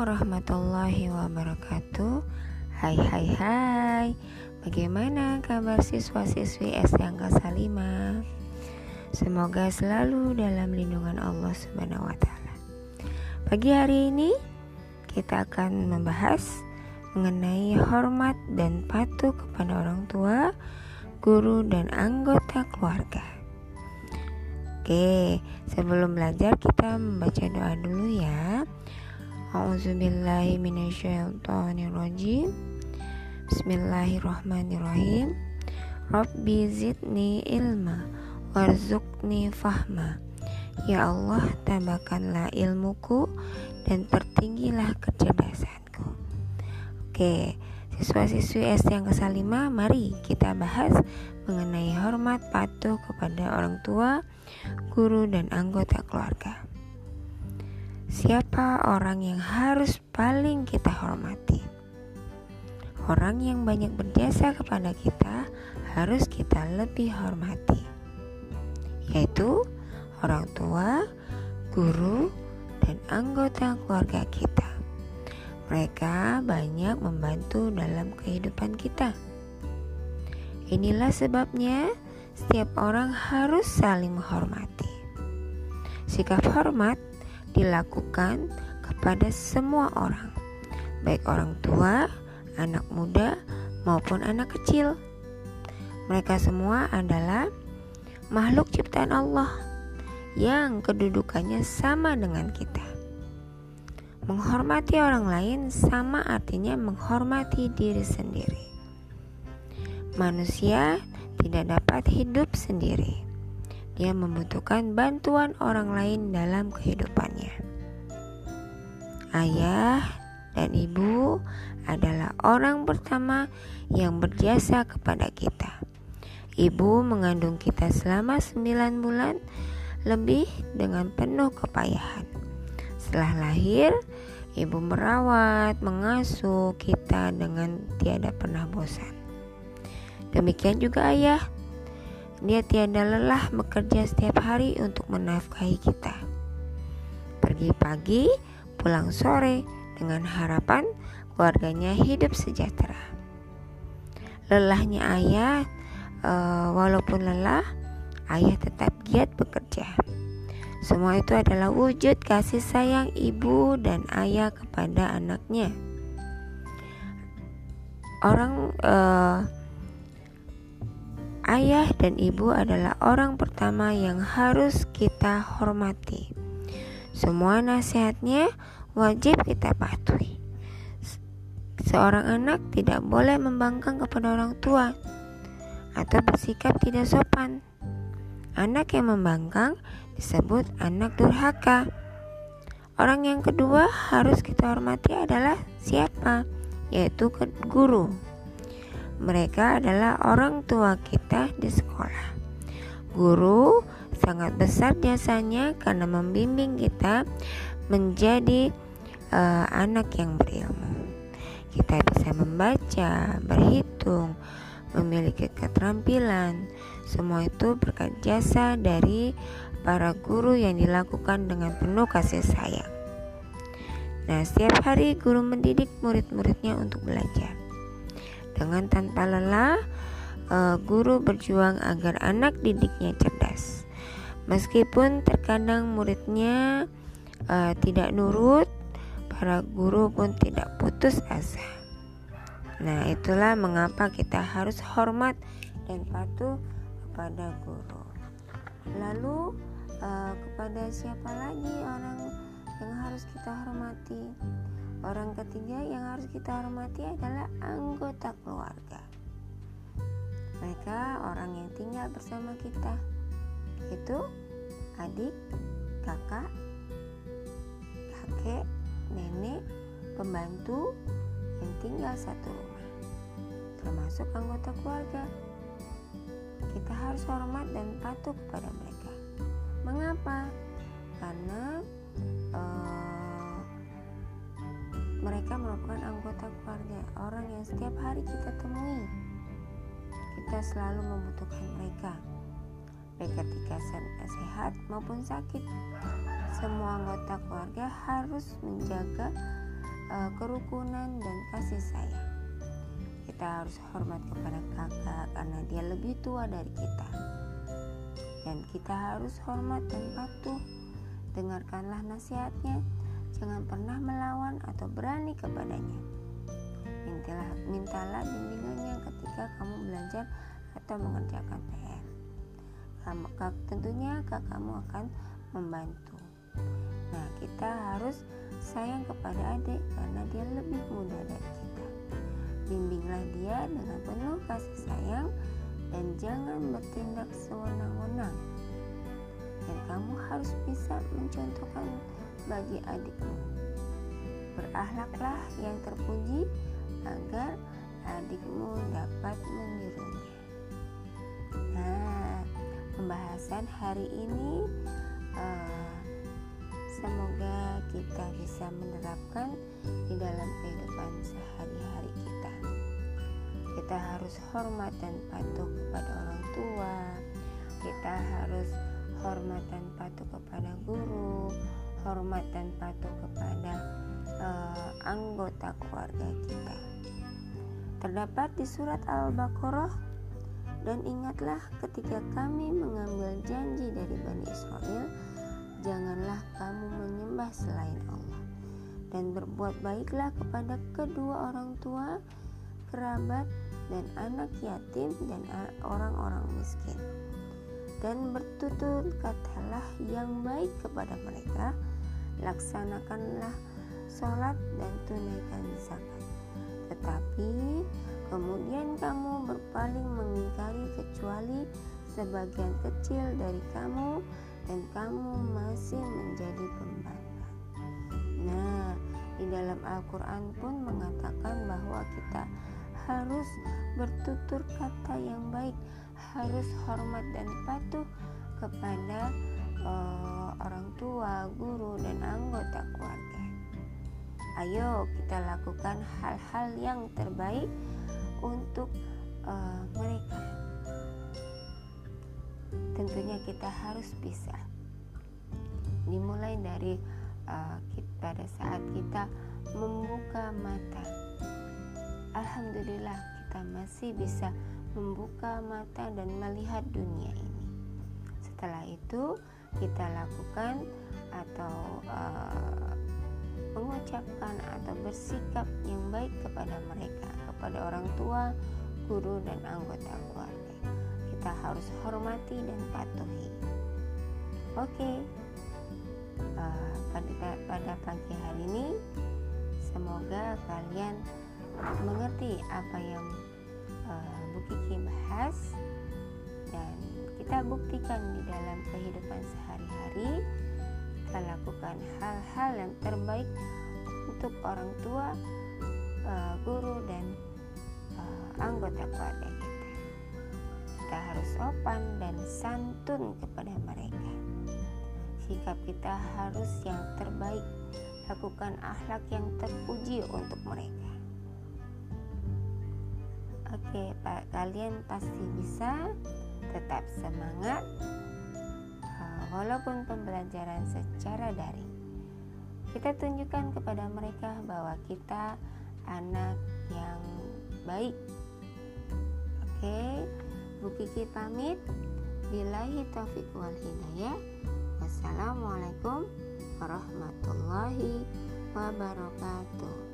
warahmatullahi wabarakatuh Hai hai hai Bagaimana kabar siswa-siswi SD Angkasa 5 Semoga selalu dalam lindungan Allah Subhanahu wa taala. Pagi hari ini kita akan membahas mengenai hormat dan patuh kepada orang tua, guru dan anggota keluarga. Oke, sebelum belajar kita membaca doa dulu ya. A'udzubillahiminasyaitonirrojim Bismillahirrahmanirrahim. Rabbi zidni ilma Warzukni fahma. Ya Allah tambahkanlah ilmuku Dan pertinggilah kecerdasanku. Oke Siswa-siswi SD yang ke-5 Mari kita bahas Mengenai hormat patuh kepada orang tua Guru dan anggota keluarga Siapa orang yang harus paling kita hormati? Orang yang banyak berjasa kepada kita harus kita lebih hormati, yaitu orang tua, guru, dan anggota keluarga kita. Mereka banyak membantu dalam kehidupan kita. Inilah sebabnya setiap orang harus saling menghormati. Sikap hormat dilakukan kepada semua orang, baik orang tua, anak muda, maupun anak kecil. Mereka semua adalah makhluk ciptaan Allah yang kedudukannya sama dengan kita. Menghormati orang lain sama artinya menghormati diri sendiri. Manusia tidak dapat hidup sendiri dia membutuhkan bantuan orang lain dalam kehidupannya. Ayah dan ibu adalah orang pertama yang berjasa kepada kita. Ibu mengandung kita selama 9 bulan lebih dengan penuh kepayahan. Setelah lahir, ibu merawat, mengasuh kita dengan tiada pernah bosan. Demikian juga ayah dia tiada lelah bekerja setiap hari untuk menafkahi kita. Pergi pagi, pulang sore dengan harapan keluarganya hidup sejahtera. Lelahnya ayah, e, walaupun lelah, ayah tetap giat bekerja. Semua itu adalah wujud kasih sayang ibu dan ayah kepada anaknya. Orang uh, Ayah dan ibu adalah orang pertama yang harus kita hormati. Semua nasihatnya wajib kita patuhi. Seorang anak tidak boleh membangkang kepada orang tua atau bersikap tidak sopan. Anak yang membangkang disebut anak durhaka. Orang yang kedua harus kita hormati adalah siapa? Yaitu guru. Mereka adalah orang tua kita di sekolah. Guru sangat besar jasanya karena membimbing kita menjadi uh, anak yang berilmu. Kita bisa membaca, berhitung, memiliki keterampilan. Semua itu berkat jasa dari para guru yang dilakukan dengan penuh kasih sayang. Nah, setiap hari guru mendidik murid-muridnya untuk belajar. Dengan tanpa lelah, uh, guru berjuang agar anak didiknya cerdas. Meskipun terkadang muridnya uh, tidak nurut, para guru pun tidak putus asa. Nah, itulah mengapa kita harus hormat dan patuh kepada guru. Lalu, uh, kepada siapa lagi orang yang harus kita hormati? Orang ketiga yang harus kita hormati adalah anggota keluarga. Mereka orang yang tinggal bersama kita, itu adik, kakak, kakek, nenek, pembantu yang tinggal satu rumah, termasuk anggota keluarga. Kita harus hormat dan patuh kepada mereka. Mengapa? Karena uh, mereka merupakan anggota keluarga, orang yang setiap hari kita temui. Kita selalu membutuhkan mereka, baik ketika sehat maupun sakit. Semua anggota keluarga harus menjaga uh, kerukunan dan kasih sayang. Kita harus hormat kepada kakak karena dia lebih tua dari kita. Dan kita harus hormat dan patuh. Dengarkanlah nasihatnya, jangan pernah melawan atau berani kepadanya. Mintalah, mintalah bimbingannya ketika kamu belajar atau mengerjakan PR. Kamu, tentunya kakakmu akan membantu. Nah, kita harus sayang kepada adik karena dia lebih muda dari kita. Bimbinglah dia dengan penuh kasih sayang dan jangan bertindak sewenang-wenang. Dan kamu harus bisa mencontohkan bagi adikmu. Berakhlaklah yang terpuji agar adikmu dapat menirunya. Nah, pembahasan hari ini uh, semoga kita bisa menerapkan di dalam kehidupan sehari-hari kita. Kita harus hormat dan patuh kepada orang tua. Kita harus hormat dan patuh kepada guru, hormat dan patuh kepada uh, anggota keluarga kita. Terdapat di surat Al-Baqarah dan ingatlah ketika kami mengambil janji dari Bani Israel, janganlah kamu menyembah selain Allah dan berbuat baiklah kepada kedua orang tua, kerabat, dan anak yatim dan orang-orang miskin. Dan bertutur katalah yang baik kepada mereka, laksanakanlah sholat dan tunaikan zakat. Tetapi kemudian kamu berpaling mengingkari kecuali sebagian kecil dari kamu dan kamu masih menjadi pembangkang. Nah, di dalam Al-Quran pun mengatakan bahwa kita harus bertutur kata yang baik, harus hormat dan patuh kepada uh, orang tua, guru, dan anggota keluarga. Ayo kita lakukan hal-hal yang terbaik untuk uh, mereka. Tentunya kita harus bisa dimulai dari uh, pada saat kita membuka mata. Alhamdulillah kita masih bisa membuka mata dan melihat dunia ini. Setelah itu kita lakukan atau uh, mengucapkan atau bersikap yang baik kepada mereka, kepada orang tua, guru, dan anggota keluarga. Kita harus hormati dan patuhi. Oke, uh, pada, pada pagi hari ini, semoga kalian mengerti apa yang uh, Bu Kiki bahas dan kita buktikan di dalam kehidupan sehari-hari kita lakukan hal-hal yang terbaik untuk orang tua, uh, guru, dan uh, anggota keluarga kita. Kita harus sopan dan santun kepada mereka. Sikap kita harus yang terbaik, lakukan akhlak yang terpuji untuk mereka. Oke, Pak, kalian pasti bisa tetap semangat walaupun pembelajaran secara daring. Kita tunjukkan kepada mereka bahwa kita anak yang baik. Oke, Bu Kiki pamit. Bilahi taufiq wal hidayah. Wassalamualaikum warahmatullahi wabarakatuh.